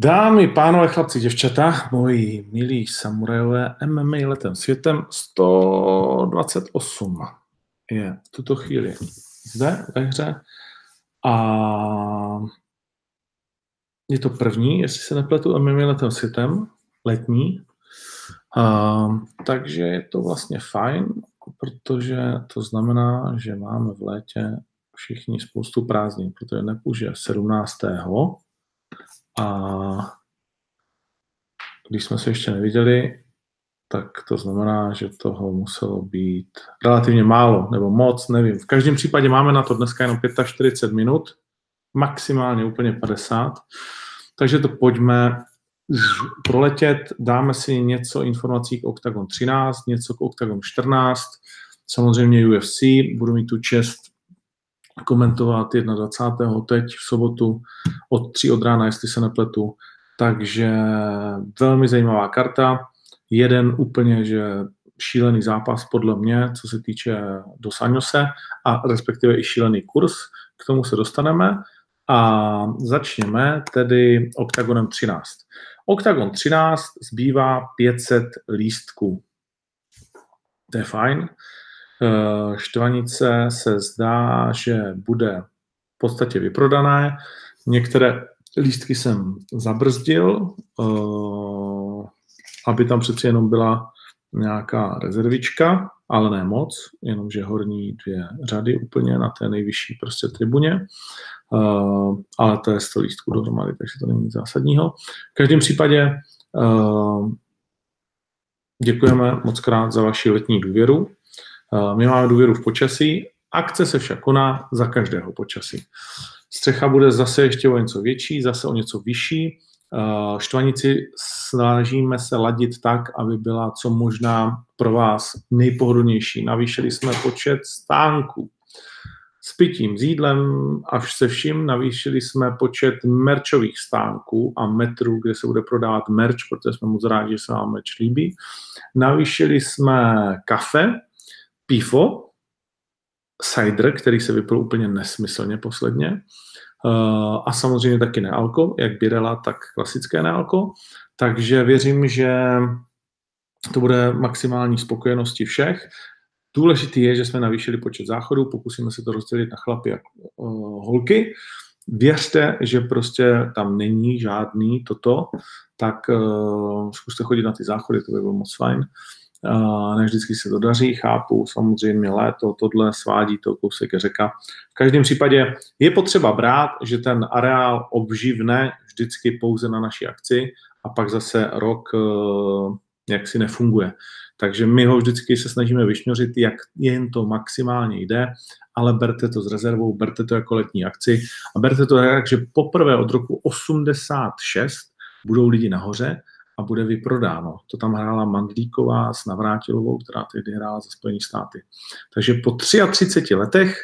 Dámy, pánové, chlapci, děvčata, moji milí samurajové MMA letem světem 128 je v tuto chvíli zde ve hře a je to první, jestli se nepletu, MMA letem světem, letní, a, takže je to vlastně fajn, protože to znamená, že máme v létě všichni spoustu prázdnin, protože nepůže 17 a když jsme se ještě neviděli, tak to znamená, že toho muselo být relativně málo nebo moc, nevím. V každém případě máme na to dneska jenom 45 minut, maximálně úplně 50, takže to pojďme proletět, dáme si něco informací k Octagon 13, něco k Octagon 14, samozřejmě UFC, budu mít tu čest komentovat 21. teď v sobotu od 3 od rána, jestli se nepletu. Takže velmi zajímavá karta. Jeden úplně, že šílený zápas podle mě, co se týče Dosaňose a respektive i šílený kurz. K tomu se dostaneme. A začněme tedy OKTAGONem 13. OKTAGON 13 zbývá 500 lístků. To je fajn. Eh, štvanice se zdá, že bude v podstatě vyprodané. Některé lístky jsem zabrzdil, eh, aby tam přeci jenom byla nějaká rezervička, ale ne moc, jenomže horní dvě řady úplně na té nejvyšší prostě tribuně, uh, ale to je 100 lístků dohromady, takže to není nic zásadního. V každém případě uh, děkujeme moc krát za vaši letní důvěru. Eh, my máme důvěru v počasí, akce se však koná za každého počasí. Střecha bude zase ještě o něco větší, zase o něco vyšší. Eh, štvanici snažíme se ladit tak, aby byla co možná pro vás nejpohodlnější. Navýšili jsme počet stánků. S pitím, s jídlem a se vším navýšili jsme počet merčových stánků a metrů, kde se bude prodávat merč, protože jsme moc rádi, že se vám merč líbí. Navýšili jsme kafe, pivo, cider, který se vypil úplně nesmyslně posledně, uh, a samozřejmě taky nealko, jak Birela, tak klasické nealko. Takže věřím, že to bude maximální spokojenosti všech. Důležitý je, že jsme navýšili počet záchodů, pokusíme se to rozdělit na chlapy a uh, holky. Věřte, že prostě tam není žádný toto, tak uh, zkuste chodit na ty záchody, to by bylo moc fajn ne vždycky se to daří, chápu, samozřejmě léto, tohle svádí to kousek řeka. V každém případě je potřeba brát, že ten areál obživne vždycky pouze na naší akci a pak zase rok eh, jak si nefunguje. Takže my ho vždycky se snažíme vyšňořit, jak jen to maximálně jde, ale berte to s rezervou, berte to jako letní akci a berte to tak, že poprvé od roku 86 budou lidi nahoře a bude vyprodáno. To tam hrála Mandlíková s Navrátilovou, která tehdy hrála za Spojených státy. Takže po 33 letech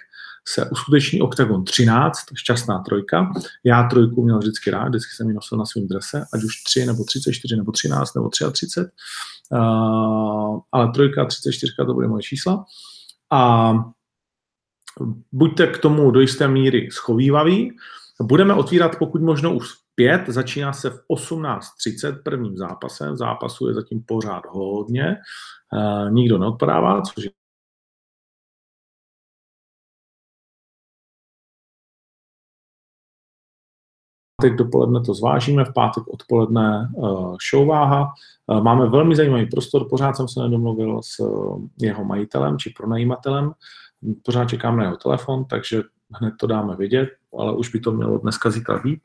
se uskuteční OKTAGON 13, šťastná trojka. Já trojku měl vždycky rád, vždycky jsem ji nosil na svém drese, ať už 3 nebo 34 nebo 13 nebo 33. Uh, ale trojka a 34 to bude moje čísla. A buďte k tomu do jisté míry schovývaví. Budeme otvírat pokud možno už 5, začíná se v 18.30 prvním zápasem, zápasu je zatím pořád hodně, uh, nikdo neodpadává, což je pátek dopoledne to zvážíme, v pátek odpoledne uh, showváha. Uh, máme velmi zajímavý prostor, pořád jsem se nedomluvil s jeho majitelem či pronajímatelem, pořád čekám na jeho telefon, takže hned to dáme vědět, ale už by to mělo dneska zítra být.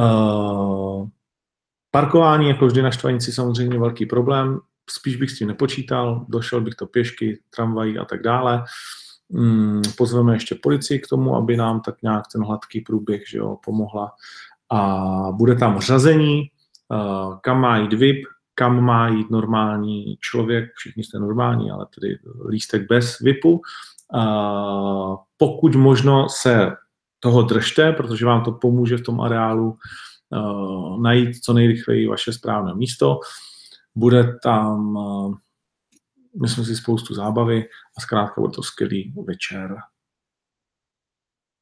Uh, parkování, jako vždy na Štvanici, samozřejmě velký problém. Spíš bych s tím nepočítal, došel bych to pěšky, tramvají a tak dále. Um, pozveme ještě policii k tomu, aby nám tak nějak ten hladký průběh že jo, pomohla. A bude tam řazení, uh, kam má jít VIP, kam má jít normální člověk, všichni jste normální, ale tedy lístek bez VIPu. Uh, pokud možno se toho držte, protože vám to pomůže v tom areálu uh, najít co nejrychleji vaše správné místo. Bude tam, uh, myslím si, spoustu zábavy a zkrátka bude to skvělý večer.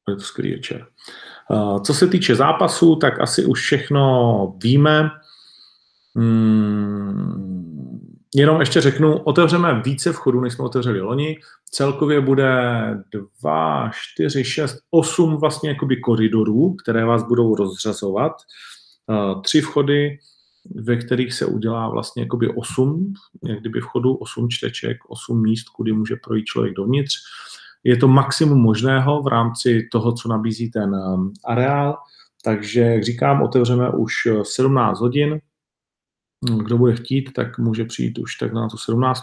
Bude to skvělý večer. Co se týče zápasů, tak asi už všechno víme. Hmm, jenom ještě řeknu, otevřeme více vchodů, než jsme otevřeli loni. Celkově bude 2, 4, 6, 8 vlastně jakoby koridorů, které vás budou rozřazovat. Tři vchody, ve kterých se udělá vlastně jakoby 8, jak kdyby vchodu, 8 čteček, 8 míst, kudy může projít člověk dovnitř. Je to maximum možného v rámci toho, co nabízí ten um, areál, takže, jak říkám, otevřeme už 17 hodin, kdo bude chtít, tak může přijít už tak na tu 17.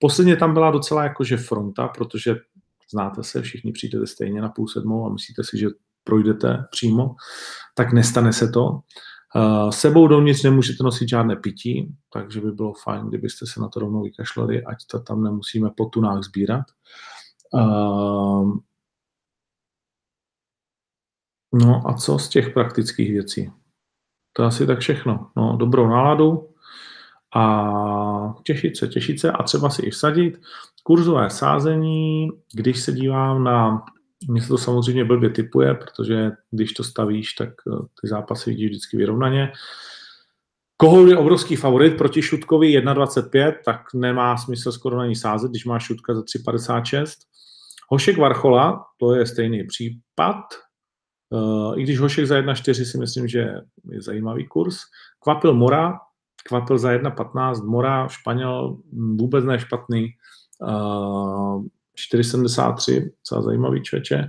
Posledně tam byla docela jakože fronta, protože znáte se, všichni přijdete stejně na půl sedmou a myslíte si, že projdete přímo, tak nestane se to. Uh, sebou dovnitř nemůžete nosit žádné pití, takže by bylo fajn, kdybyste se na to rovnou vykašlali, ať to tam nemusíme po tunách sbírat. Uh, no a co z těch praktických věcí? To je asi tak všechno. No, dobrou náladu, a těšit se, těšit se a třeba si i vsadit. Kurzové sázení, když se dívám na, mně se to samozřejmě blbě typuje, protože když to stavíš, tak eh, ty zápasy vidíš vždycky vyrovnaně. Kohout je obrovský favorit proti Šutkovi 1,25, tak nemá smysl skoro na ní sázet, když má Šutka za 3,56. Hošek Varchola, to je stejný případ, eh, i když Hošek za 1,4 si myslím, že je zajímavý kurz. Kvapil Mora, Kvapil za 1,15, Mora, Španěl, vůbec ne špatný, uh, 4,73, docela zajímavý čeče.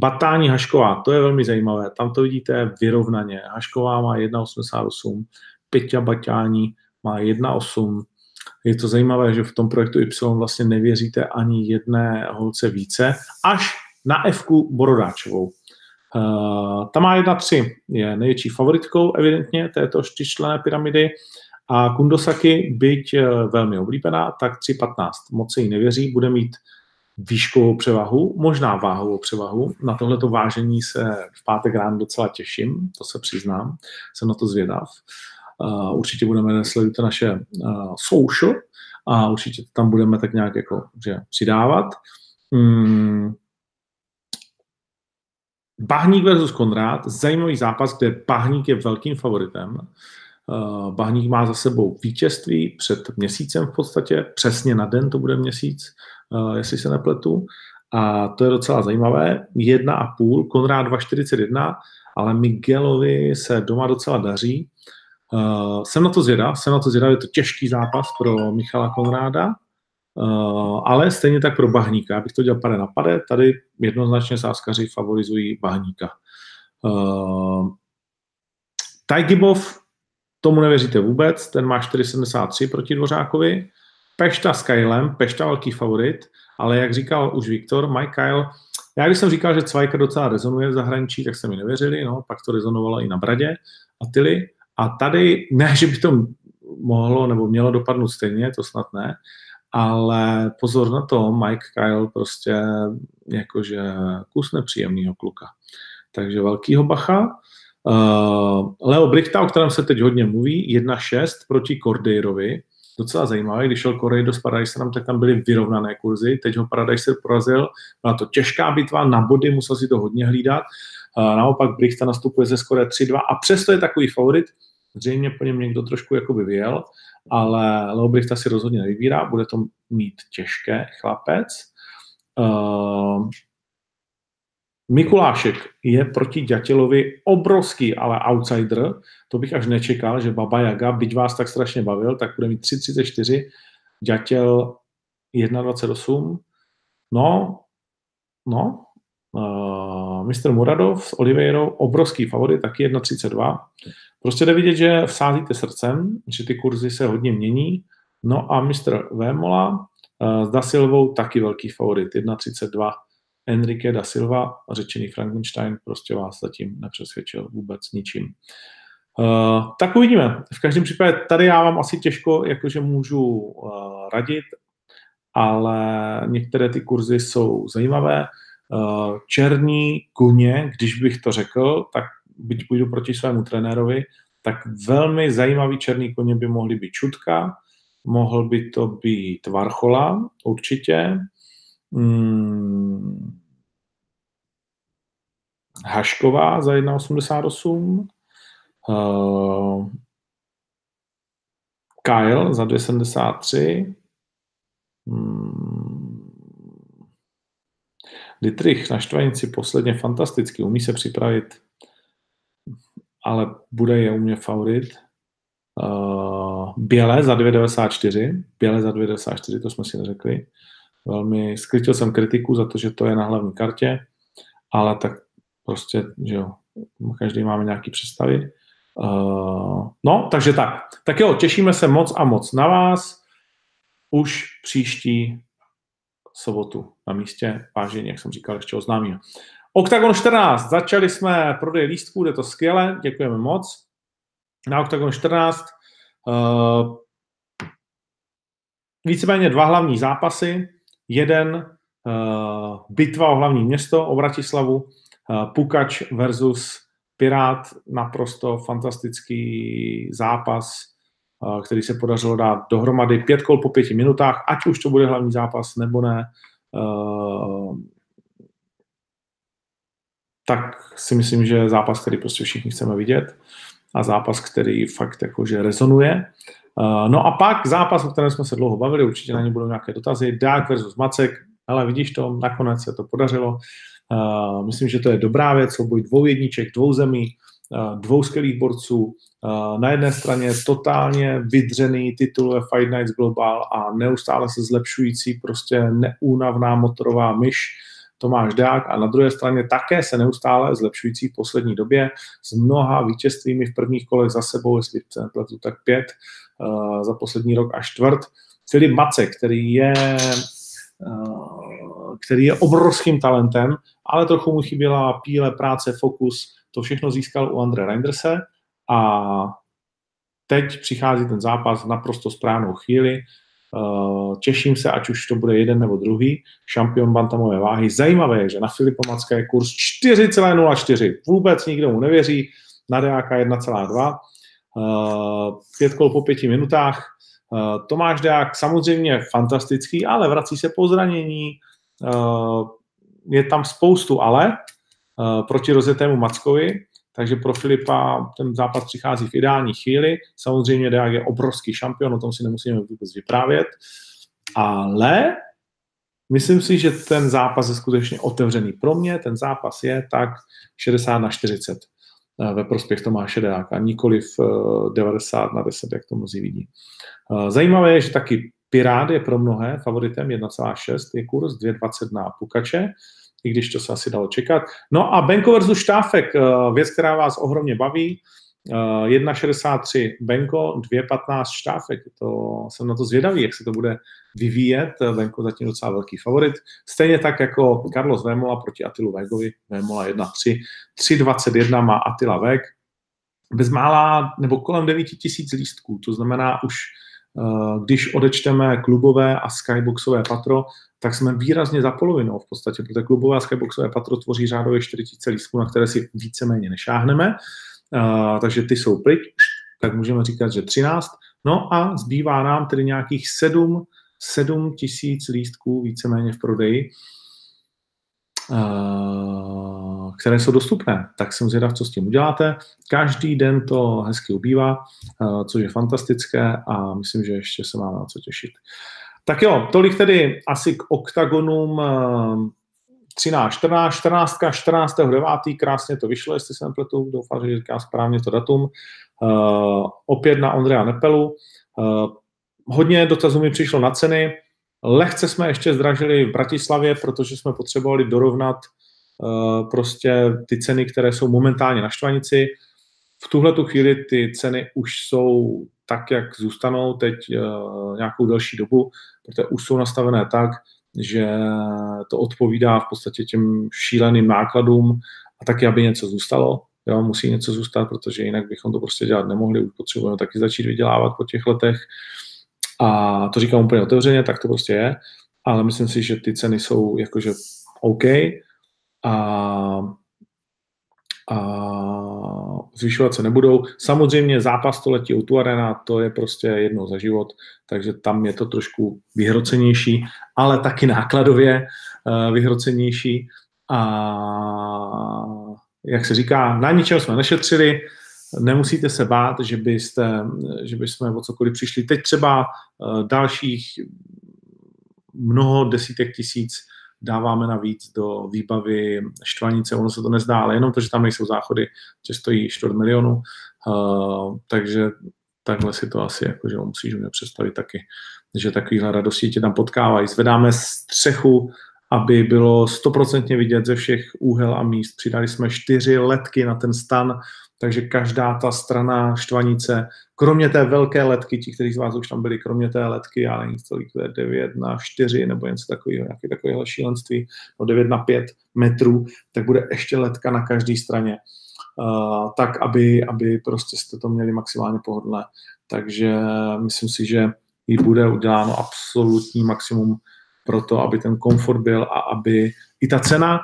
Batání Hašková, to je velmi zajímavé, tam to vidíte vyrovnaně. Hašková má 1,88, Peťa Baťání má 1,8. Je to zajímavé, že v tom projektu Y vlastně nevěříte ani jedné holce více, až na f Borodáčovou. Uh, ta má 1,3, je největší favoritkou evidentně této čtyřčlené pyramidy. A Kundosaki, byť eh, velmi oblíbená, tak 3.15. Moc se jí nevěří, bude mít výškovou převahu, možná váhovou převahu. Na tohleto vážení se v pátek ráno docela těším, to se přiznám, jsem na to zvědav. Uh, určitě budeme sledovat naše uh, social a určitě tam budeme tak nějak jako, že přidávat. Hmm. Bahník versus Konrád, zajímavý zápas, kde Bahník je velkým favoritem. Eh, Bahník má za sebou vítězství před měsícem v podstatě, přesně na den to bude měsíc, eh, jestli se nepletu. A to je docela zajímavé. Jedna a půl, Konrád 2,41, ale Miguelovi se doma docela daří. Uh, jsem na to zvědav, jsem na to zvědav, je to těžký zápas pro Michala Konráda, ale stejně tak pro Bahníka. Abych to dělal pade na pade, tady jednoznačně sáskaři favorizují Bahníka. Tajgibov Tomu nevěříte vůbec, ten má 4,73 proti Dvořákovi. Pešta s Kylem, Pešta velký favorit, ale jak říkal už Viktor, Mike Kyle, já když jsem říkal, že Cvajka docela rezonuje v zahraničí, tak se mi nevěřili, no, pak to rezonovalo i na Bradě a Tyli. A tady, ne, že by to mohlo nebo mělo dopadnout stejně, to snad ne, ale pozor na to, Mike Kyle prostě jakože kus nepříjemného kluka. Takže velkýho bacha. Uh, Leo Brichta, o kterém se teď hodně mluví, 1-6 proti Cordeirovi, docela zajímavé, když šel Cordeiro s Paradiserem, tak tam byly vyrovnané kurzy, teď ho Paradiser porazil, byla to těžká bitva na body, musel si to hodně hlídat, uh, naopak Brichta nastupuje ze skore 3-2 a přesto je takový favorit, zřejmě po něm někdo trošku jakoby vyjel, ale Leo Brichta si rozhodně nevybírá, bude to mít těžké chlapec. Uh, Mikulášek je proti Ďatelovi obrovský, ale outsider. To bych až nečekal, že Baba Jaga, byť vás tak strašně bavil, tak bude mít 3,34, Ďatěl 1,28. No, no, uh, Mr. Muradov s Oliveirou, obrovský favorit, taky 1,32. Prostě jde vidět, že vsázíte srdcem, že ty kurzy se hodně mění. No a Mr. Vémola uh, s Dasilvou taky velký favorit, 1,32 Enrique da Silva, řečený Frankenstein, prostě vás zatím nepřesvědčil vůbec ničím. Uh, tak uvidíme. V každém případě tady já vám asi těžko jakože můžu uh, radit, ale některé ty kurzy jsou zajímavé. Uh, černí kuně, když bych to řekl, tak byť půjdu proti svému trenérovi, tak velmi zajímavý černý koně by mohly být Čutka, mohl by to být Varchola, určitě, Hmm. Hašková za 1,88. Uh, Kyle za 2,73. Hmm. Dietrich na štvanici posledně fantasticky, umí se připravit, ale bude je u mě favorit. Uh, Běle za 2,94. Běle za 2,94, to jsme si neřekli. Velmi skrytil jsem kritiku za to, že to je na hlavní kartě, ale tak prostě, že jo, každý máme nějaký představy. Uh, no, takže tak. Tak jo, těšíme se moc a moc na vás. Už příští sobotu na místě. Vážení, jak jsem říkal, ještě oznámíme. Octagon 14. Začali jsme prodej lístků, je to skvěle, děkujeme moc. Na Octagon 14 uh, víceméně dva hlavní zápasy. Jeden uh, bitva o hlavní město, o Bratislavu, Pukač versus Pirát, naprosto fantastický zápas, uh, který se podařilo dát dohromady pět kol po pěti minutách, ať už to bude hlavní zápas nebo ne. Uh, tak si myslím, že zápas, který prostě všichni chceme vidět a zápas, který fakt jakože rezonuje. No a pak zápas, o kterém jsme se dlouho bavili, určitě na ně budou nějaké dotazy, Dák versus Macek, ale vidíš to, nakonec se to podařilo. Uh, myslím, že to je dobrá věc, souboj dvou jedniček, dvou zemí, uh, dvou skvělých borců. Na jedné straně totálně vydřený titul ve Fight Nights Global a neustále se zlepšující prostě neúnavná motorová myš, Tomáš Deák a na druhé straně také se neustále zlepšující v poslední době s mnoha vítězstvími v prvních kolech za sebou, jestli se nepletu, tak pět za poslední rok a čtvrt. Filip Mace, který je, který je obrovským talentem, ale trochu mu chyběla píle, práce, fokus, to všechno získal u Andre Reinderse a teď přichází ten zápas naprosto správnou chvíli. Uh, těším se, ať už to bude jeden nebo druhý, šampion bantamové váhy. Zajímavé je, že na Filipa Macka je kurz 4,04. Vůbec nikdo mu nevěří. Na Deáka 1,2. Uh, pět kol po pěti minutách. Uh, Tomáš Deák samozřejmě fantastický, ale vrací se po zranění. Uh, je tam spoustu ale uh, proti rozjetému Mackovi. Takže pro Filipa ten zápas přichází v ideální chvíli. Samozřejmě Deák je obrovský šampion, o tom si nemusíme vůbec vyprávět. Ale myslím si, že ten zápas je skutečně otevřený. Pro mě ten zápas je tak 60 na 40 eh, ve prospěch Tomáše Deáka, nikoli v 90 na 10, jak to mnozí vidí. Eh, zajímavé je, že taky Pirát je pro mnohé favoritem 1,6 je kurz, 2,20 na Pukače i když to se asi dalo čekat. No a Benko versus Štáfek, eh, věc, která vás ohromně baví. 1,63 eh, Benko, 2,15 Štáfek. To, jsem na to zvědavý, jak se to bude vyvíjet. Benko zatím docela velký favorit. Stejně tak jako Carlos Vémola proti Atilu Vegovi. Vémola 1,3. 3,21 má Atila Veg. Bezmála nebo kolem 9 tisíc lístků. To znamená už když odečteme klubové a skyboxové patro, tak jsme výrazně za polovinou v podstatě, protože klubové a skyboxové patro tvoří řádově 40 lístků, na které si víceméně nešáhneme, uh, takže ty jsou pryč, tak můžeme říkat, že 13. No a zbývá nám tedy nějakých 7, 7 tisíc lístků víceméně v prodeji, které jsou dostupné. Tak jsem zvědav, co s tím uděláte. Každý den to hezky ubývá, uh, což je fantastické a myslím, že ještě se máme na co těšit. Tak jo, tolik tedy asi k oktagonům 13, 14, 14, 14. 9. krásně to vyšlo, jestli jsem pletu, doufám, že říkám správně to datum. Uh, opět na Ondreja Nepelu. Uh, hodně dotazů mi přišlo na ceny. Lehce jsme ještě zdražili v Bratislavě, protože jsme potřebovali dorovnat uh, prostě ty ceny, které jsou momentálně na Štvanici. V tuhle tu chvíli ty ceny už jsou tak, jak zůstanou teď uh, nějakou další dobu, protože už jsou nastavené tak, že to odpovídá v podstatě těm šíleným nákladům a taky, aby něco zůstalo. Jo, musí něco zůstat, protože jinak bychom to prostě dělat nemohli, už potřebujeme taky začít vydělávat po těch letech. A to říkám úplně otevřeně, tak to prostě je, ale myslím si, že ty ceny jsou jakože OK a a zvyšovat se nebudou. Samozřejmě zápas století u Arena, to je prostě jednou za život, takže tam je to trošku vyhrocenější, ale taky nákladově uh, vyhrocenější. A jak se říká, na ničem jsme nešetřili, nemusíte se bát, že, byste, že bychom o cokoliv přišli. Teď třeba uh, dalších mnoho desítek tisíc dáváme navíc do výbavy štvanice, ono se to nezdá, ale jenom to, že tam nejsou záchody, že stojí čtvrt milionu, uh, takže takhle si to asi jako, že musíš mě představit taky, že takovýhle radosti tě tam potkávají. Zvedáme střechu, aby bylo stoprocentně vidět ze všech úhel a míst. Přidali jsme čtyři letky na ten stan, takže každá ta strana štvanice, kromě té velké letky, ti, kteří z vás už tam byli, kromě té letky, já nevím, celý to je 9 na 4 nebo něco takového, nějaké takovéhle šílenství, no 9 na 5 metrů, tak bude ještě letka na každé straně. Uh, tak, aby, aby prostě jste to měli maximálně pohodlné. Takže myslím si, že jí bude uděláno absolutní maximum pro to, aby ten komfort byl a aby i ta cena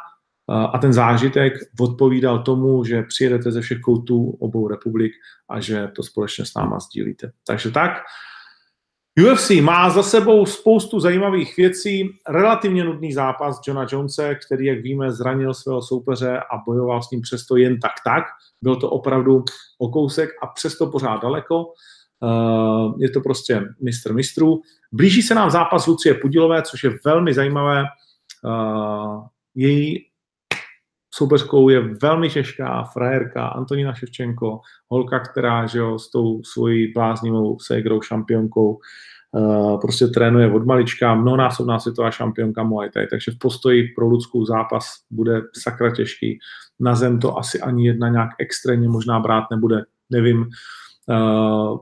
a ten zážitek odpovídal tomu, že přijedete ze všech koutů obou republik a že to společně s náma sdílíte. Takže tak. UFC má za sebou spoustu zajímavých věcí. Relativně nudný zápas Johna Jonese, který, jak víme, zranil svého soupeře a bojoval s ním přesto jen tak tak. Byl to opravdu o kousek a přesto pořád daleko. Uh, je to prostě mistr mistrů. Blíží se nám zápas Lucie Pudilové, což je velmi zajímavé. Uh, její soupeřkou je velmi těžká frajerka Antonína Ševčenko, holka, která že jo, s tou svojí bláznivou ségrou šampionkou uh, prostě trénuje od malička, mnohonásobná světová šampionka Muay Thai, takže v postoji pro lidskou zápas bude sakra těžký. Na zem to asi ani jedna nějak extrémně možná brát nebude, nevím. Uh,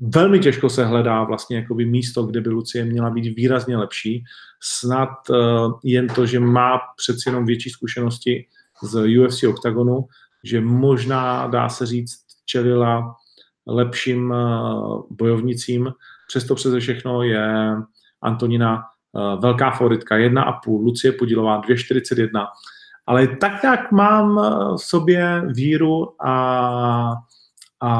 velmi těžko se hledá vlastně jakoby místo, kde by Lucie měla být výrazně lepší. Snad uh, jen to, že má přeci jenom větší zkušenosti z UFC OKTAGONu, že možná, dá se říct, čelila lepším uh, bojovnicím. Přesto přeze všechno je Antonina uh, velká favoritka, 1,5, Lucie Podilová 2,41. Ale tak jak mám v sobě víru a, a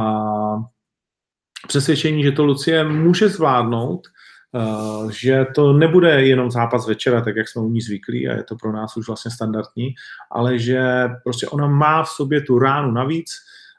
přesvědčení, že to Lucie může zvládnout, že to nebude jenom zápas večera, tak jak jsme u ní zvyklí a je to pro nás už vlastně standardní, ale že prostě ona má v sobě tu ránu navíc,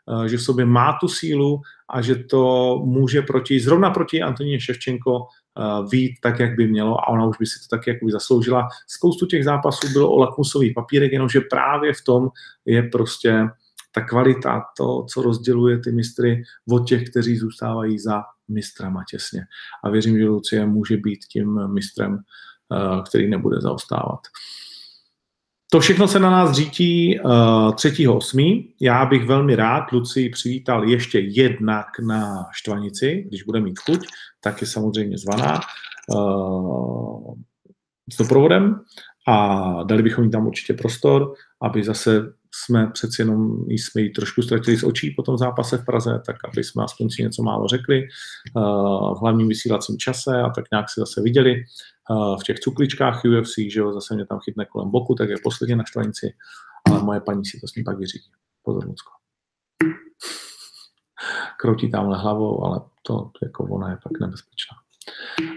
uh, že v sobě má tu sílu a že to může proti, zrovna proti Antoníně Ševčenko uh, vít tak, jak by mělo a ona už by si to taky jakoby zasloužila. Spoustu těch zápasů bylo o lakmusový papírek, jenomže právě v tom je prostě ta kvalita, to, co rozděluje ty mistry od těch, kteří zůstávají za mistrama těsně. A věřím, že Lucie může být tím mistrem, eh, který nebude zaostávat. To všechno se na nás řítí uh, eh, 3.8. Já bych velmi rád Luci přivítal ještě jednak na Štvanici, když bude mít chuť, tak je samozřejmě zvaná uh, s doprovodem a dali bychom jí tam určitě prostor, aby zase jsme přeci jenom jsme ji trošku ztratili z očí po tom zápase v Praze, tak aby jsme aspoň si něco málo řekli uh, v hlavním vysílacím čase a tak nějak si zase viděli uh, v těch cukličkách UFC, že jo, zase mě tam chytne kolem boku, tak je posledně na štvanici, ale moje paní si to s ním pak vyřídí. Pozor, Lucko. Kroutí tamhle hlavou, ale to jako ona je pak nebezpečná.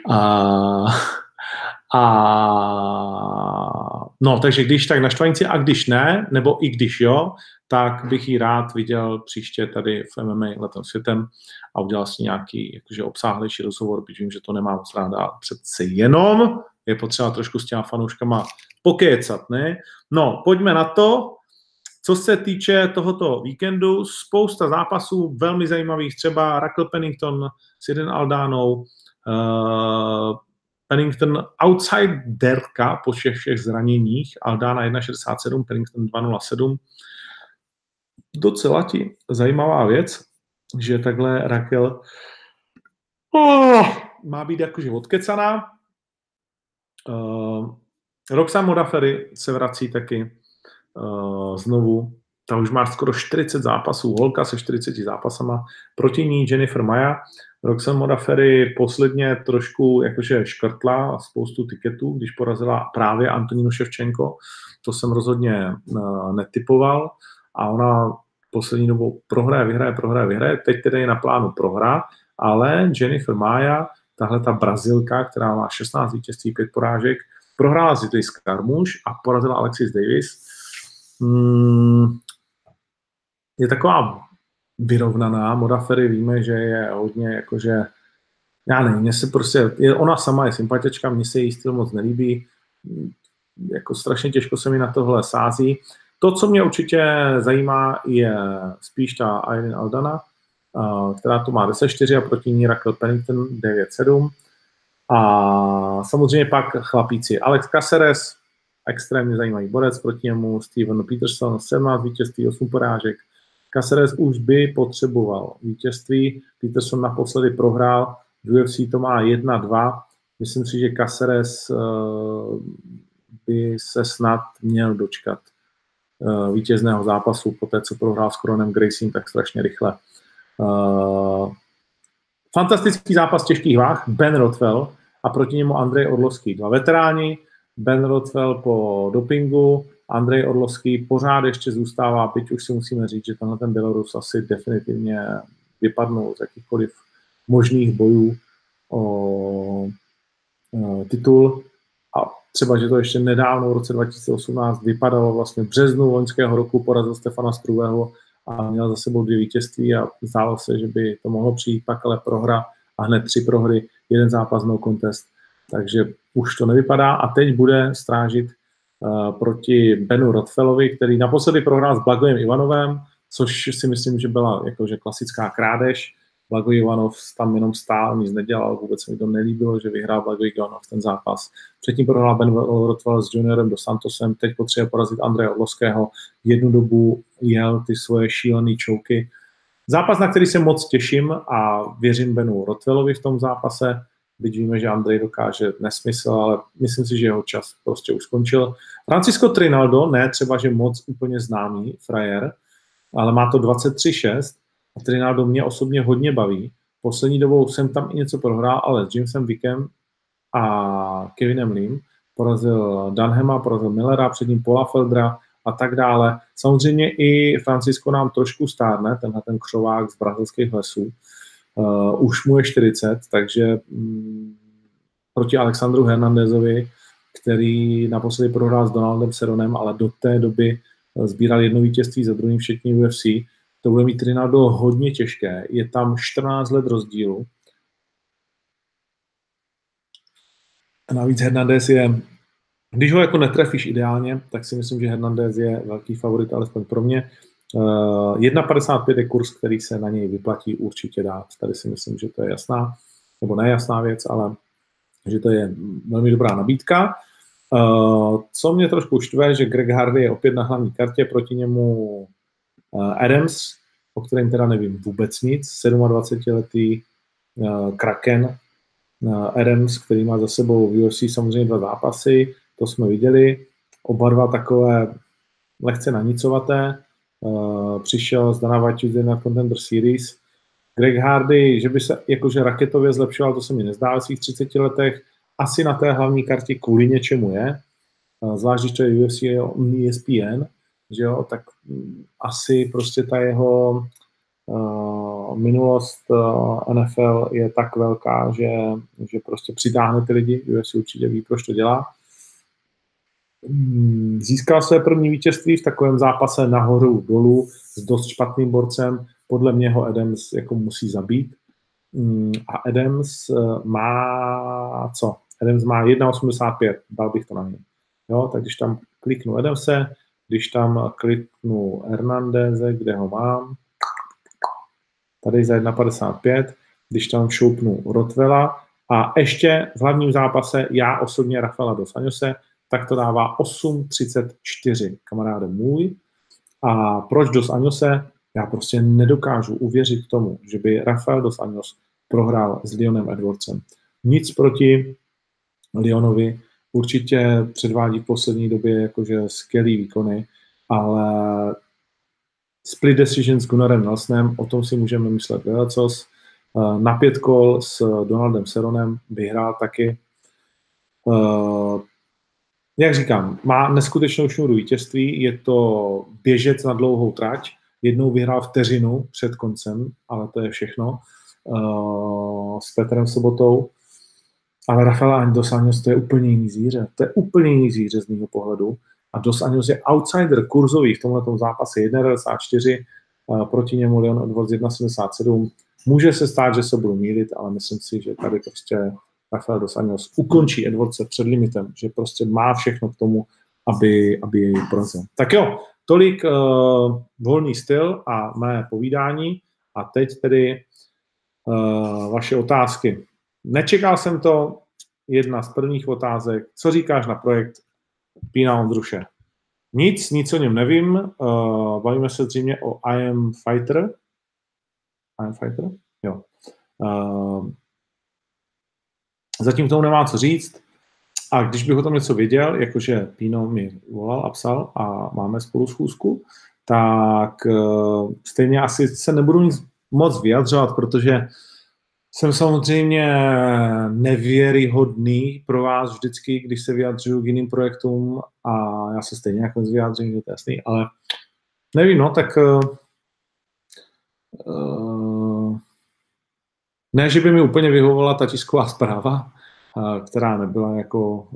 Uh, a no, takže když tak na štvanici a když ne, nebo i když jo, tak bych ji rád viděl příště tady v MMA letem světem a udělal si nějaký jakože obsáhlejší rozhovor, protože vím, že to nemá moc ráda, přece jenom je potřeba trošku s těma fanouškama pokécat, ne? No, pojďme na to. Co se týče tohoto víkendu, spousta zápasů velmi zajímavých, třeba Raquel Pennington s jeden Aldánou, uh, Pennington outsiderka po všech, všech zraněních, Aldana 1,67, Pennington 2,07. Docela ti zajímavá věc, že takhle Raquel oh, má být jakože odkecaná. Uh, Roxanne Modafery se vrací taky uh, znovu. Ta už má skoro 40 zápasů, holka se 40 zápasama. Proti ní Jennifer Maja Roxanne Modaferry posledně trošku jakože škrtla spoustu tiketů, když porazila právě Antonínu Ševčenko. To jsem rozhodně uh, netypoval a ona poslední dobou prohraje, vyhraje, prohraje, vyhraje. Teď tedy je na plánu prohra, ale Jennifer Maja, tahle ta Brazilka, která má 16 vítězství, 5 porážek, prohrála Zidlis Karmuš a porazila Alexis Davis. Hmm, je taková vyrovnaná. Modafery víme, že je hodně jakože, já nevím, mně se prostě, je, ona sama je sympatička, mně se její styl moc nelíbí, jako strašně těžko se mi na tohle sází. To, co mě určitě zajímá, je spíš ta Irene Aldana, která tu má 10-4 a proti ní Raquel Pennington 9-7. A samozřejmě pak chlapíci Alex Caceres, extrémně zajímavý borec, proti němu Steven Peterson, 17 vítězství, 8 porážek. Caceres už by potřeboval vítězství, Peterson naposledy prohrál, v UFC to má 1-2. Myslím si, že Caceres eh, by se snad měl dočkat eh, vítězného zápasu po té, co prohrál s Koronem Graciem tak strašně rychle. Eh, fantastický zápas těžkých váh, Ben Rothwell a proti němu Andrej Orlovský. Dva veteráni, Ben Rothwell po dopingu, Andrej Orlovský pořád ještě zůstává, byť už si musíme říct, že tenhle ten Bělorus asi definitivně vypadnul z jakýchkoliv možných bojů o, titul a třeba, že to ještě nedávno v roce 2018 vypadalo vlastně v březnu loňského roku, porazil Stefana Struvého a měl za sebou dvě vítězství a zdálo se, že by to mohlo přijít, pak ale prohra a hned tři prohry, jeden zápas, no contest. Takže už to nevypadá a teď bude strážit proti Benu Rotfelovi, který naposledy prohrál s Blagojem Ivanovem, což si myslím, že byla jakože klasická krádež. Blago Ivanov tam jenom stál, nic nedělal, vůbec se mi to nelíbilo, že vyhrál Blago Ivanov ten zápas. Předtím prohrál Ben Rotwell s juniorem do Santosem, teď potřebuje porazit Andreje Orlovského. Jednu dobu jel ty svoje šílené čouky. Zápas, na který se moc těším a věřím Benu Rotwellovi v tom zápase, byť víme, že Andrej dokáže nesmysl, ale myslím si, že jeho čas prostě už skončil. Francisco Trinaldo, ne třeba, že moc úplně známý frajer, ale má to 23-6 a Trinaldo mě osobně hodně baví. Poslední dobou jsem tam i něco prohrál, ale s Jamesem Wickem a Kevinem Lim porazil Danhema, porazil Millera, před ním Paula Feldra a tak dále. Samozřejmě i Francisco nám trošku stárne, tenhle ten křovák z brazilských lesů. Uh, už mu je 40, takže um, proti Alexandru Hernandezovi, který naposledy prohrál s Donaldem Seronem, ale do té doby sbíral jedno vítězství za druhým všetní UFC, to bude mít Rinaldo hodně těžké. Je tam 14 let rozdílu. A navíc Hernandez je, když ho jako netrefíš ideálně, tak si myslím, že Hernandez je velký favorit, alespoň pro mě. Uh, eh, 1,55 je kurz, který se na něj vyplatí určitě dát. Tady si myslím, že to je jasná, nebo nejasná věc, ale že to je velmi dobrá nabídka. Uh, co mě trošku štve, že Greg Harvey je opět na hlavní kartě, proti němu uh, Adams, o kterém teda nevím vůbec nic, 27-letý uh, Kraken Adams, který má za sebou v UFC samozřejmě dva zápasy, to jsme viděli, oba dva takové lehce nanicovaté, přišel z Dana White na Contender Series, Greg Hardy, že by se jakože raketově zlepšoval, to se mi nezdá v svých 30 letech, asi na té hlavní kartě kvůli něčemu je, zvlášť když to je UFC ESPN, že jo, tak mm, asi prostě ta jeho uh, minulost uh, NFL je tak velká, že, že prostě přitáhne ty lidi, UFC určitě ví, proč to dělá. Mm, získal své první vítězství v takovém zápase nahoru dolů s dost špatným borcem. Podle mě ho Adams jako musí zabít. Mm, a Adams uh, má co? Adams má 1,85, dal bych to na něj. Jo, tak když tam kliknu Adamse, když tam kliknu Hernandeze, kde ho mám, tady za 1,55, když tam šoupnu Rotvela a ještě v hlavním zápase já osobně Rafaela dos tak to dává 8,34, kamaráde můj. A proč dos Anjose? Já prostě nedokážu uvěřit tomu, že by Rafael dos Anjos prohrál s Leonem Edwardsem. Nic proti Leonovi, určitě předvádí v poslední době jakože skvělý výkony, ale split decision s Gunnarem Nelsonem, o tom si můžeme myslet velacos. Eh, na pět kol s Donaldem Seronem vyhrál taky. Eh, jak říkám, má neskutečnou šňůru vítězství, je to běžec na dlouhou trať, jednou vyhrál vteřinu před koncem, ale to je všechno, eh, s Petrem Sobotou. Ale Rafael Dos Anjos to je úplně jiný zvíře. To je úplně jiný zvíře z mého pohledu. A Dos Anjos je outsider kurzový v tomhle zápase 1,94. proti němu Leon Edwards 1,77. Může se stát, že se budu mílit, ale myslím si, že tady prostě Rafael dos Anjos ukončí Edwardse před limitem, že prostě má všechno k tomu, aby, aby jej porazil. Tak jo, tolik uh, volný styl a mé povídání a teď tedy uh, vaše otázky. Nečekal jsem to, jedna z prvních otázek. Co říkáš na projekt Pína Ondruše? Nic, nic o něm nevím. Uh, bavíme se zřejmě o I am Fighter. I am Fighter? Jo. Uh, zatím tomu nemá co říct. A když bych o tom něco věděl, jakože Pino mi volal a psal a máme spolu schůzku, tak uh, stejně asi se nebudu nic moc vyjadřovat, protože jsem samozřejmě nevěryhodný pro vás vždycky, když se vyjadřuju k jiným projektům a já se stejně jako vyjádřím, že to je jasný, ale nevím, no, tak uh, ne, že by mi úplně vyhovovala ta tisková zpráva, která nebyla jako,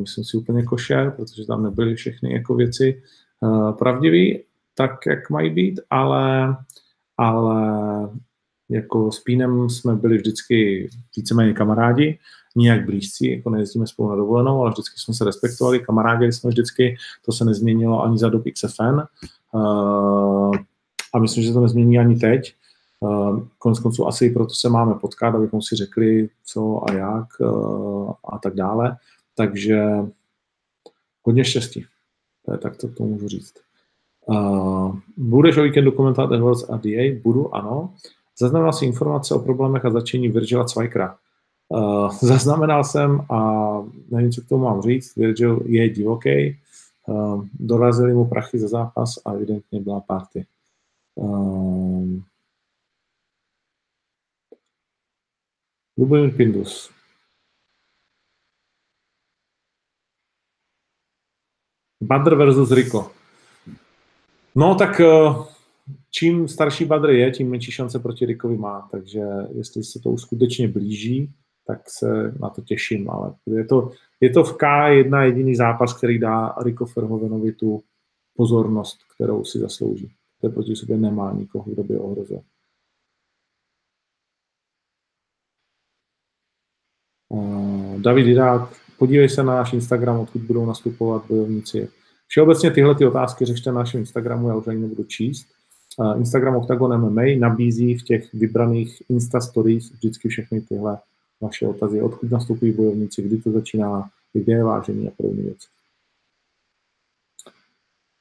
myslím si, úplně košer, protože tam nebyly všechny jako věci uh, pravdivé, tak, jak mají být, ale, ale jako s Pínem jsme byli vždycky víceméně kamarádi, nijak blízcí, jako nejezdíme spolu na dovolenou, ale vždycky jsme se respektovali, kamarádili jsme vždycky, to se nezměnilo ani za dob XFN a myslím, že to nezmění ani teď. Uh, konec konců asi proto se máme potkat, abychom si řekli, co a jak uh, a tak dále. Takže hodně štěstí. To je tak, to, to můžu říct. Uh, budeš o víkendu komentovat Edwards a DA? Budu, ano. Zaznamenal si informace o problémech a začení Virgila Cvajkra. Zaznamenal jsem a nevím, co k tomu mám říct. Virgil je divoký, dorazili mu prachy za zápas a evidentně byla party. Uh, Lubomír Pindus. Badr versus Rico. No tak uh, čím starší Badr je, tím menší šance proti Rickovi má, takže jestli se to skutečně blíží, tak se na to těším, ale je to, je to v K1 jediný zápas, který dá Rico Ferhovenovi tu pozornost, kterou si zaslouží. To proti sobě nemá nikoho, kdo by ohrozil. Uh, David Irák, podívej se na náš Instagram, odkud budou nastupovat bojovníci. Všeobecně tyhle ty otázky řešte na našem Instagramu, já už ani nebudu číst. Instagram Octagon MMA nabízí v těch vybraných Insta Stories vždycky všechny tyhle vaše otazy, odkud nastupují bojovníci, kdy to začíná, kde je vážení a podobné věci.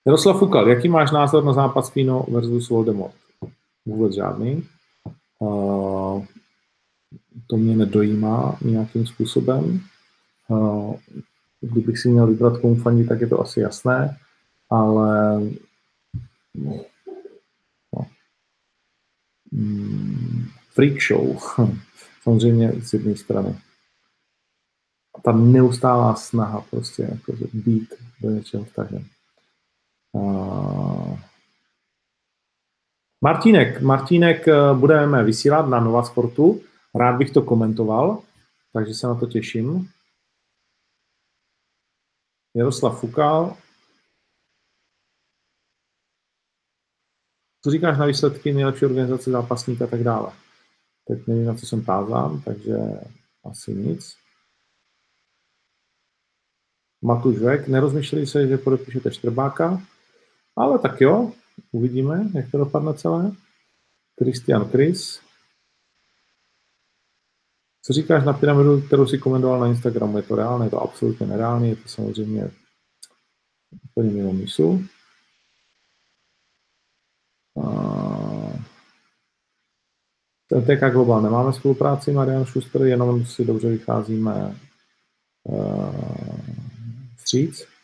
Jaroslav Fukal, jaký máš názor na západ Spino versus Voldemort? Vůbec žádný. To mě nedojímá nějakým způsobem. Uh, kdybych si měl vybrat komu tak je to asi jasné, ale no, Mm, freak show, samozřejmě z jedné strany. A ta neustálá snaha prostě jako být do něčeho vtažen. Uh, Martínek, Martínek eh, budeme vysílat na Nova Sportu. Rád bych to komentoval, takže se na to těším. Jaroslav Fukal, Co říkáš na výsledky nejlepší organizace zápasníka a tak dále? Teď nevím, na co jsem tázán, takže asi nic. Matuš Vek, nerozmýšleli se, že podepíšete Štrbáka, ale tak jo, uvidíme, jak to dopadne celé. Christian Chris. Co říkáš na pyramidu, kterou si komentoval na Instagramu? Je to reálné, je to absolutně nereálné, je to samozřejmě úplně mimo mísu. TK Global nemáme spolupráci, Marian Schuster, jenom si dobře vycházíme uh, vstříc.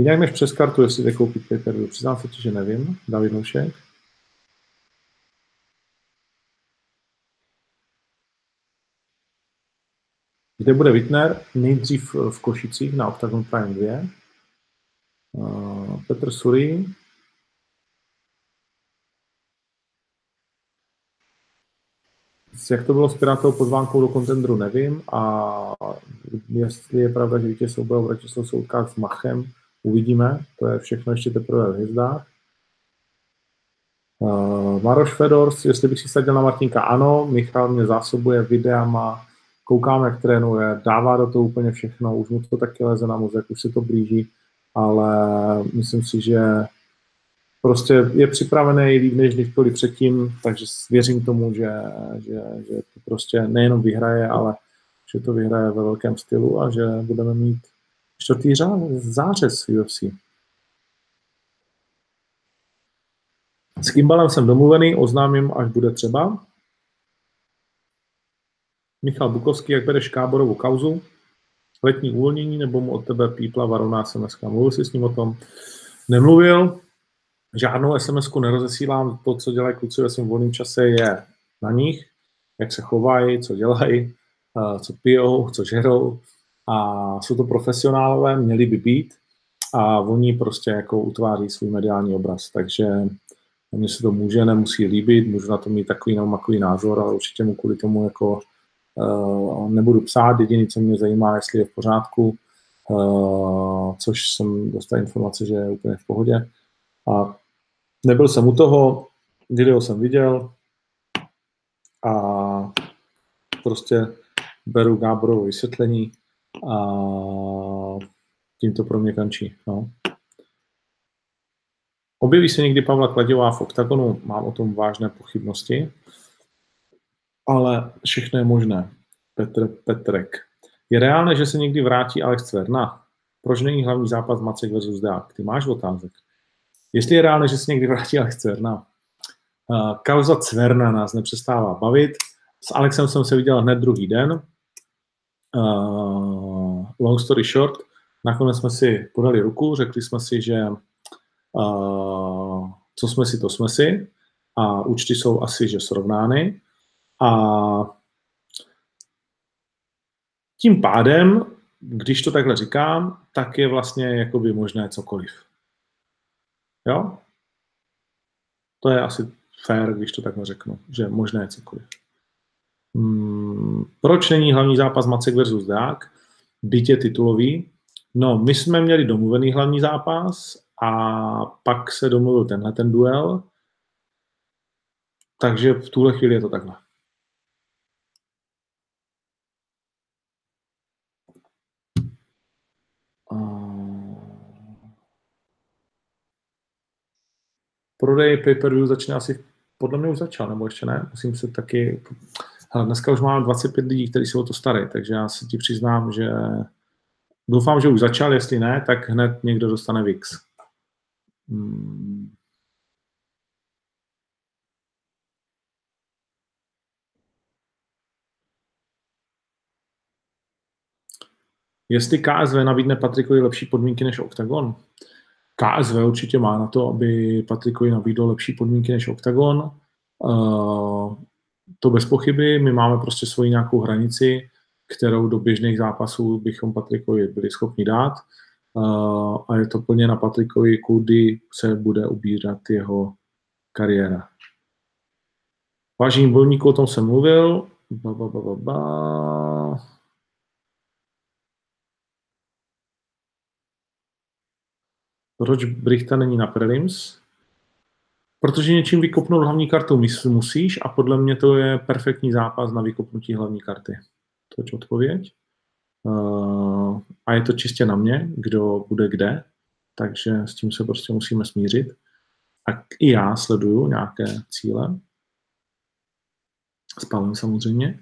Jinak než přes kartu, jestli jde koupit pay Přiznám se ti, že nevím. David Nušek. Kde bude Wittner? Nejdřív v Košicích na Octagon Prime 2. Uh, Petr Sury. jak to bylo s Pirátovou pozvánkou do kontendru, nevím. A jestli je pravda, že vítěz souboje Bratislav se utká s Machem, uvidíme. To je všechno ještě teprve v hvězdách. Uh, Maroš Fedors, jestli bych si sadil na Martinka, ano, Michal mě zásobuje videama, koukám, jak trénuje, dává do toho úplně všechno, už mu to taky leze na mozek, už se to blíží, ale myslím si, že prostě je připravený líp než kdykoliv předtím, takže věřím tomu, že, že, že to prostě nejenom vyhraje, ale že to vyhraje ve velkém stylu a že budeme mít čtvrtý zářez v UFC. S Kimbalem jsem domluvený, oznámím, až bude třeba. Michal Bukovský, jak bereš Káborovu kauzu? Letní uvolnění nebo mu od tebe pípla varovná SMS? Mluvil jsi s ním o tom? Nemluvil. Žádnou sms nerozesílám. To, co dělají kluci ve svém volném čase, je na nich, jak se chovají, co dělají, co pijou, co žerou. A jsou to profesionálové, měli by být. A oni prostě jako utváří svůj mediální obraz. Takže mně se to může, nemusí líbit, můžu na to mít takový nebo takový názor, ale určitě mu kvůli tomu jako uh, nebudu psát. Jediný, co mě zajímá, jestli je v pořádku, uh, což jsem dostal informace, že je úplně v pohodě. A nebyl jsem u toho, video jsem viděl a prostě beru Gáborovo vysvětlení a tím to pro mě končí. No. Objeví se někdy Pavla Kladivá v oktagonu, mám o tom vážné pochybnosti, ale všechno je možné. Petr Petrek. Je reálné, že se někdy vrátí Alex Cverna? Proč není hlavní zápas Macek versus Dák? Ty máš otázek. Jestli je reálné, že se někdy vrátí Alex Cverna? Uh, kauza Cverna nás nepřestává bavit. S Alexem jsem se viděl hned druhý den. Uh, long story short, nakonec jsme si podali ruku, řekli jsme si, že uh, co jsme si, to jsme si a účty jsou asi, že srovnány. A tím pádem, když to takhle říkám, tak je vlastně jakoby možné cokoliv. Jo? To je asi fér, když to takhle řeknu, že možné cokoliv. Hmm, proč není hlavní zápas Macek versus Dák? Bytě titulový. No, my jsme měli domluvený hlavní zápas a pak se domluvil tenhle ten duel. Takže v tuhle chvíli je to takhle. Prodej pay-per-view začne asi, podle mě už začal, nebo ještě ne, musím se taky, hele, dneska už mám 25 lidí, kteří se o to starají, takže já se ti přiznám, že doufám, že už začal, jestli ne, tak hned někdo dostane VIX. Hmm. Jestli KSV nabídne Patrikovi lepší podmínky než Octagon? KSV určitě má na to, aby Patrikovi nabídlo lepší podmínky než Octagon. Uh, to bez pochyby. My máme prostě svoji nějakou hranici, kterou do běžných zápasů bychom Patrikovi byli schopni dát. A je to plně na Patrikovi, kudy se bude ubírat jeho kariéra. Vážení bojovníků, o tom jsem mluvil. Ba, ba, ba, ba, ba. Proč Brichta není na prelims? Protože něčím vykopnout hlavní kartu musíš a podle mě to je perfektní zápas na vykopnutí hlavní karty. To je odpověď. Uh, a je to čistě na mě, kdo bude kde, takže s tím se prostě musíme smířit. A i já sleduju nějaké cíle. Spálím samozřejmě.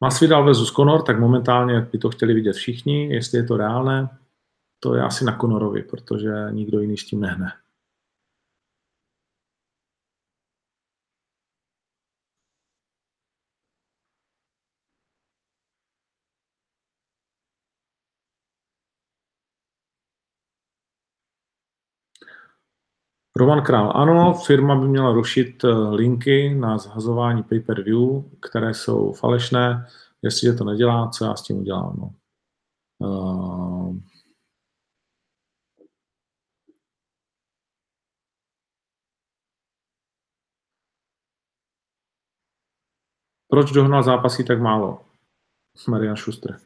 Masvidal versus Conor, tak momentálně by to chtěli vidět všichni, jestli je to reálné, to je asi na Conorovi, protože nikdo jiný s tím nehne. Roman Král, ano, firma by měla rušit eh, linky na zhazování pay-per-view, které jsou falešné. Jestliže to nedělá, co já s tím udělám? No. Uh, Proč dohnal zápasy tak málo? Marian Schuster.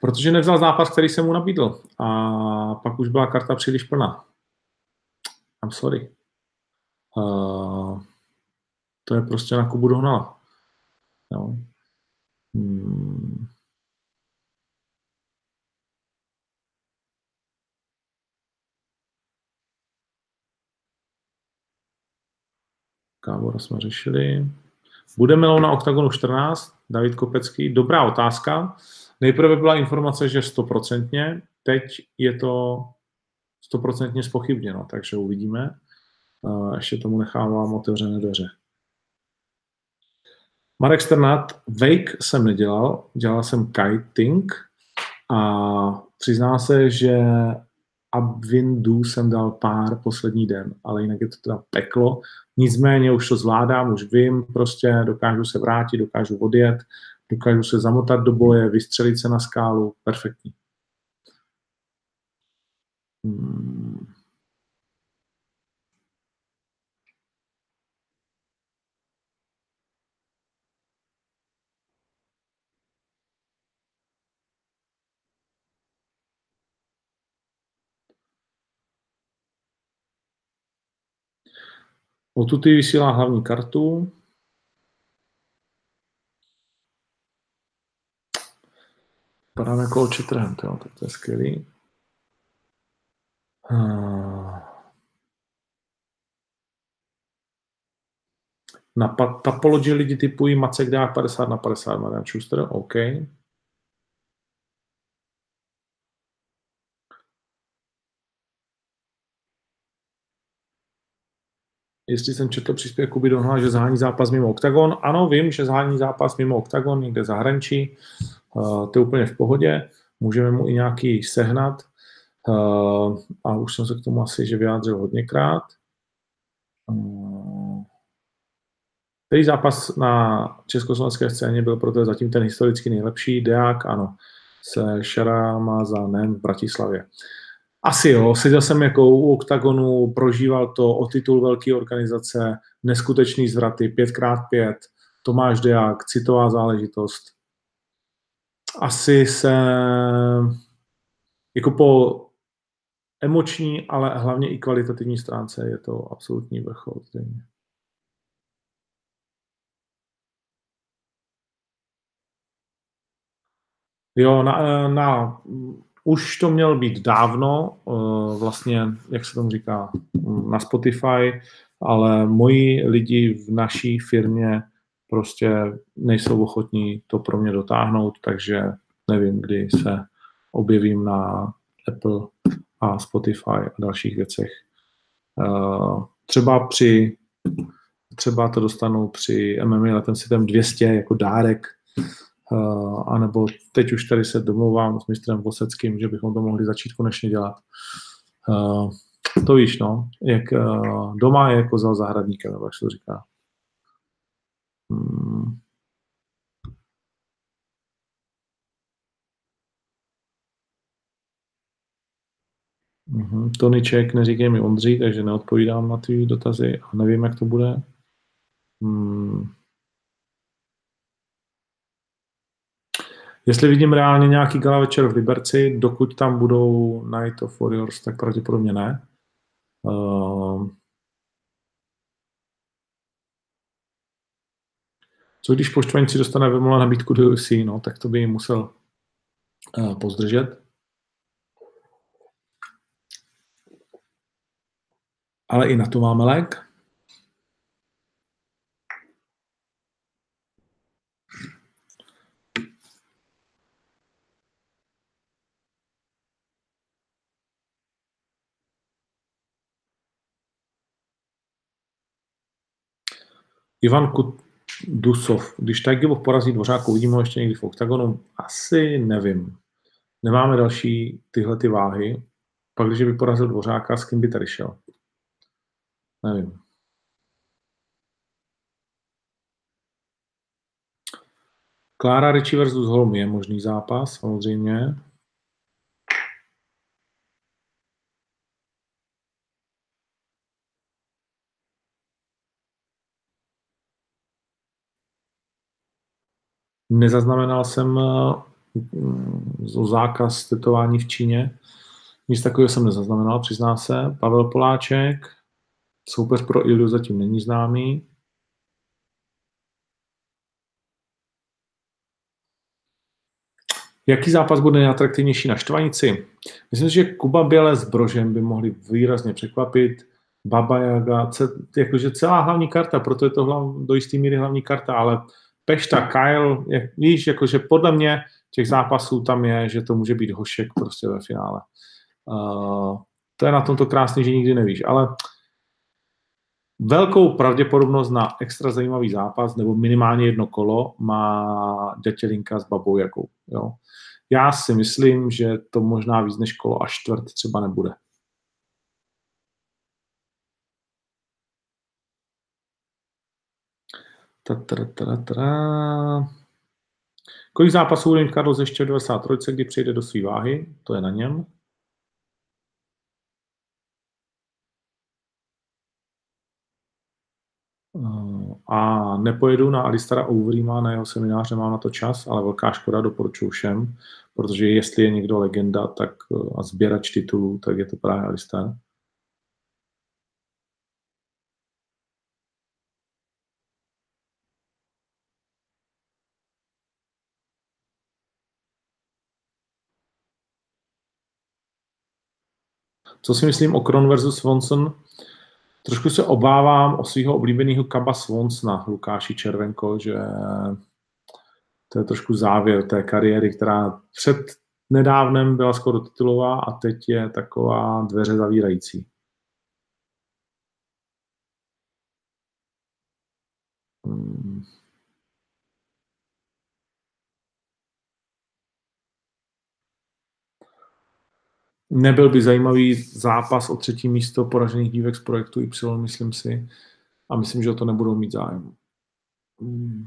Protože nevzal zápas, který jsem mu nabídl. A pak už byla karta příliš plná. I'm sorry. Uh, to je prostě na Kubu dohnala. Jo. Hmm. Kábora jsme řešili. Bude Melou na OKTAGONu 14? David Kopecký. Dobrá otázka. Nejprve byla informace, že stoprocentně. Teď je to stoprocentně spochybněno, takže uvidíme. Ještě tomu nechávám otevřené dveře. Marek Sternat, wake jsem nedělal, dělal jsem kiting a přizná se, že Upwindu jsem dal pár poslední den, ale jinak je to teda peklo. Nicméně už to zvládám, už vím, prostě dokážu se vrátit, dokážu odjet, dokážu se zamotat do boje, vystřelit se na skálu, perfektní. Hmm. Otuty vysílá hlavní kartu. Vypadám jako očetrhent, jo, tak to je skvělý. Na Tapology lidi typují Macek dá 50 na 50, Marian Schuster, OK. jestli jsem četl příspěvek Kuby Donhala, že zahání zápas mimo OKTAGON. Ano, vím, že zahání zápas mimo OKTAGON někde zahraničí. Uh, to je úplně v pohodě. Můžeme mu i nějaký sehnat. Uh, a už jsem se k tomu asi že vyjádřil hodněkrát. Uh, který zápas na československé scéně byl proto zatím ten historicky nejlepší? Deák, ano, se Šaramazanem v Bratislavě. Asi jo, seděl jsem jako u OKTAGONu, prožíval to o titul velké organizace, neskutečný zvraty, 5x5, Tomáš Deák, citová záležitost. Asi se jako po emoční, ale hlavně i kvalitativní stránce je to absolutní vrchol. Zřejmě. Jo, na, na už to měl být dávno, eh, vlastně, jak se tomu říká, na Spotify, ale moji lidi v naší firmě prostě nejsou ochotní to pro mě dotáhnout, takže nevím, kdy se objevím na Apple a Spotify a dalších věcech. Eh, třeba při třeba to dostanu při MMA letem System 200 jako dárek Uh, anebo teď už tady se domlouvám s mistrem Voseckým, že bychom to mohli začít konečně dělat. Uh, to víš, no, jak uh, doma je jako za zahradníkem, nebo jak se to říká. Hmm. Mm-hmm. Tonyček, neříkej mi Ondří, takže neodpovídám na ty dotazy a nevím, jak to bude. Hmm. Jestli vidím reálně nějaký gala večer v Liberci, dokud tam budou Night of Warriors, tak pravděpodobně ne. Uh, co když poštvanici dostane Vemola nabídku do UFC, no, tak to by jim musel uh, pozdržet. Ale i na to máme lék. Ivan Kudusov. Když Tajgivov porazí Dvořáku, uvidíme ho ještě někdy v oktagonu? Asi nevím. Nemáme další tyhle ty váhy. Pak, když by porazil Dvořáka, s kým by tady šel? Nevím. Klára Richie versus Holm je možný zápas, samozřejmě. Nezaznamenal jsem zákaz tetování v Číně. Nic takového jsem nezaznamenal, přizná se. Pavel Poláček, soupeř pro Ildu zatím není známý. Jaký zápas bude nejatraktivnější na Štvanici? Myslím, že Kuba Běle s Brožem by mohli výrazně překvapit. Baba Jaga, jakože celá hlavní karta, proto je to hlav, do jisté míry hlavní karta, ale Pešta, Kyle, jak, víš, jakože podle mě těch zápasů tam je, že to může být hošek prostě ve finále. Uh, to je na tomto krásný, že nikdy nevíš, ale velkou pravděpodobnost na extra zajímavý zápas nebo minimálně jedno kolo má Dětělinka s Babou Jakou. Jo. Já si myslím, že to možná víc než kolo a čtvrt třeba nebude. Kolik zápasů bude mít Carlos ještě v 93, kdy přijde do své váhy? To je na něm. A nepojedu na Alistara Overeema, na jeho seminář, nemám na to čas, ale velká škoda, doporučuji všem, protože jestli je někdo legenda tak, a sběrač titulů, tak je to právě Alistar. Co si myslím o Kron versus Swanson? Trošku se obávám o svého oblíbeného Kaba Swonsona, Lukáši Červenko, že to je trošku závěr té kariéry, která před nedávnem byla skoro titulová a teď je taková dveře zavírající. Hmm. Nebyl by zajímavý zápas o třetí místo poražených dívek z projektu Y, myslím si. A myslím, že o to nebudou mít zájem. Hmm.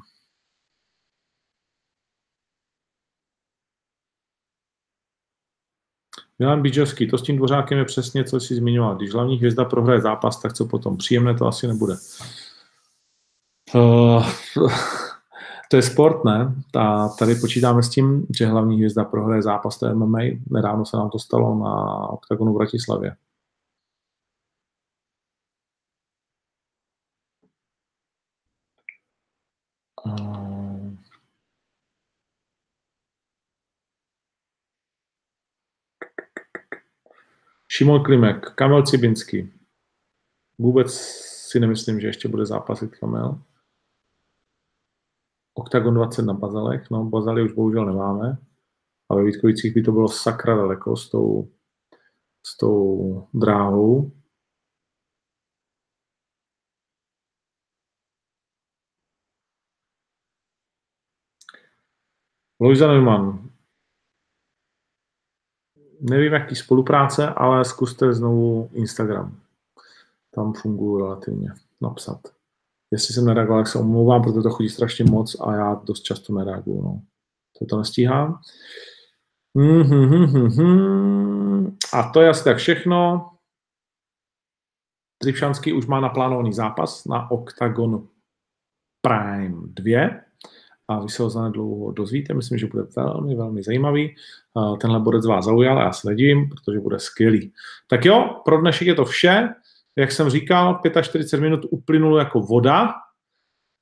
Milan Bíčovský, to s tím dvořákem je přesně, co jsi zmiňoval. Když hlavní hvězda prohraje zápas, tak co potom? Příjemné to asi nebude. Uh, to je sport, ne? A tady počítáme s tím, že hlavní hvězda prohraje zápas to MMA. Nedávno se nám to stalo na OKTAGONu v Bratislavě. Šimon Klimek, Kamel Cibinský. Vůbec si nemyslím, že ještě bude zápasit Kamel. Octagon 20 na Bazalech, no Bazaly už bohužel nemáme, ale ve Vítkovicích by to bylo sakra daleko s tou, s tou dráhou. Lojza Neumann. Nevím, jaký spolupráce, ale zkuste znovu Instagram. Tam fungují relativně napsat. Jestli jsem nereagoval, tak se omlouvám, protože to chodí strašně moc a já dost často nereaguju. No. To to nestíhám. Mm-hmm. A to je asi tak všechno. Tripšanský už má naplánovaný zápas na Octagon Prime 2 a vy se ho zanedlouho dozvíte. Myslím, že bude velmi, velmi zajímavý. Tenhle bodec vás zaujal já se nedivím, protože bude skvělý. Tak jo, pro dnešek je to vše jak jsem říkal, 45 minut uplynulo jako voda,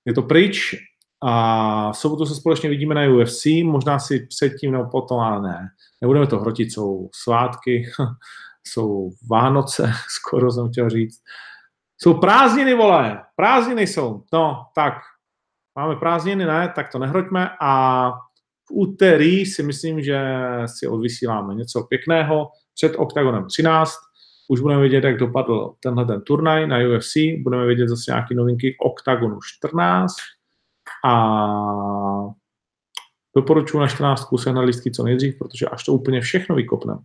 je to pryč a v sobotu se společně vidíme na UFC, možná si předtím nebo potom, ale ne. Nebudeme to hrotit, jsou svátky, jsou Vánoce, skoro jsem chtěl říct. Jsou prázdniny, vole, prázdniny jsou. No, tak, máme prázdniny, ne, tak to nehroťme. A v úterý si myslím, že si odvysíláme něco pěkného. Před OKTAGONem 13 už budeme vědět, jak dopadl tenhle ten turnaj na UFC, budeme vědět zase nějaké novinky k Octagonu 14 a doporučuji na 14 sehnat listky co nejdřív, protože až to úplně všechno vykopneme,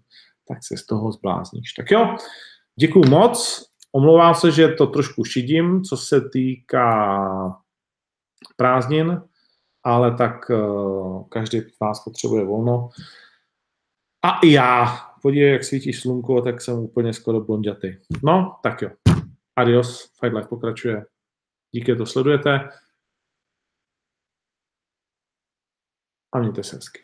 tak se z toho zblázníš. Tak jo, děkuju moc, omlouvám se, že to trošku šidím, co se týká prázdnin, ale tak uh, každý z vás potřebuje volno. A i já podívej, jak svítí slunko, tak jsem úplně skoro blondětý. No, tak jo. Adios, Fight Life pokračuje. Díky, že to sledujete. a mějte se hezky.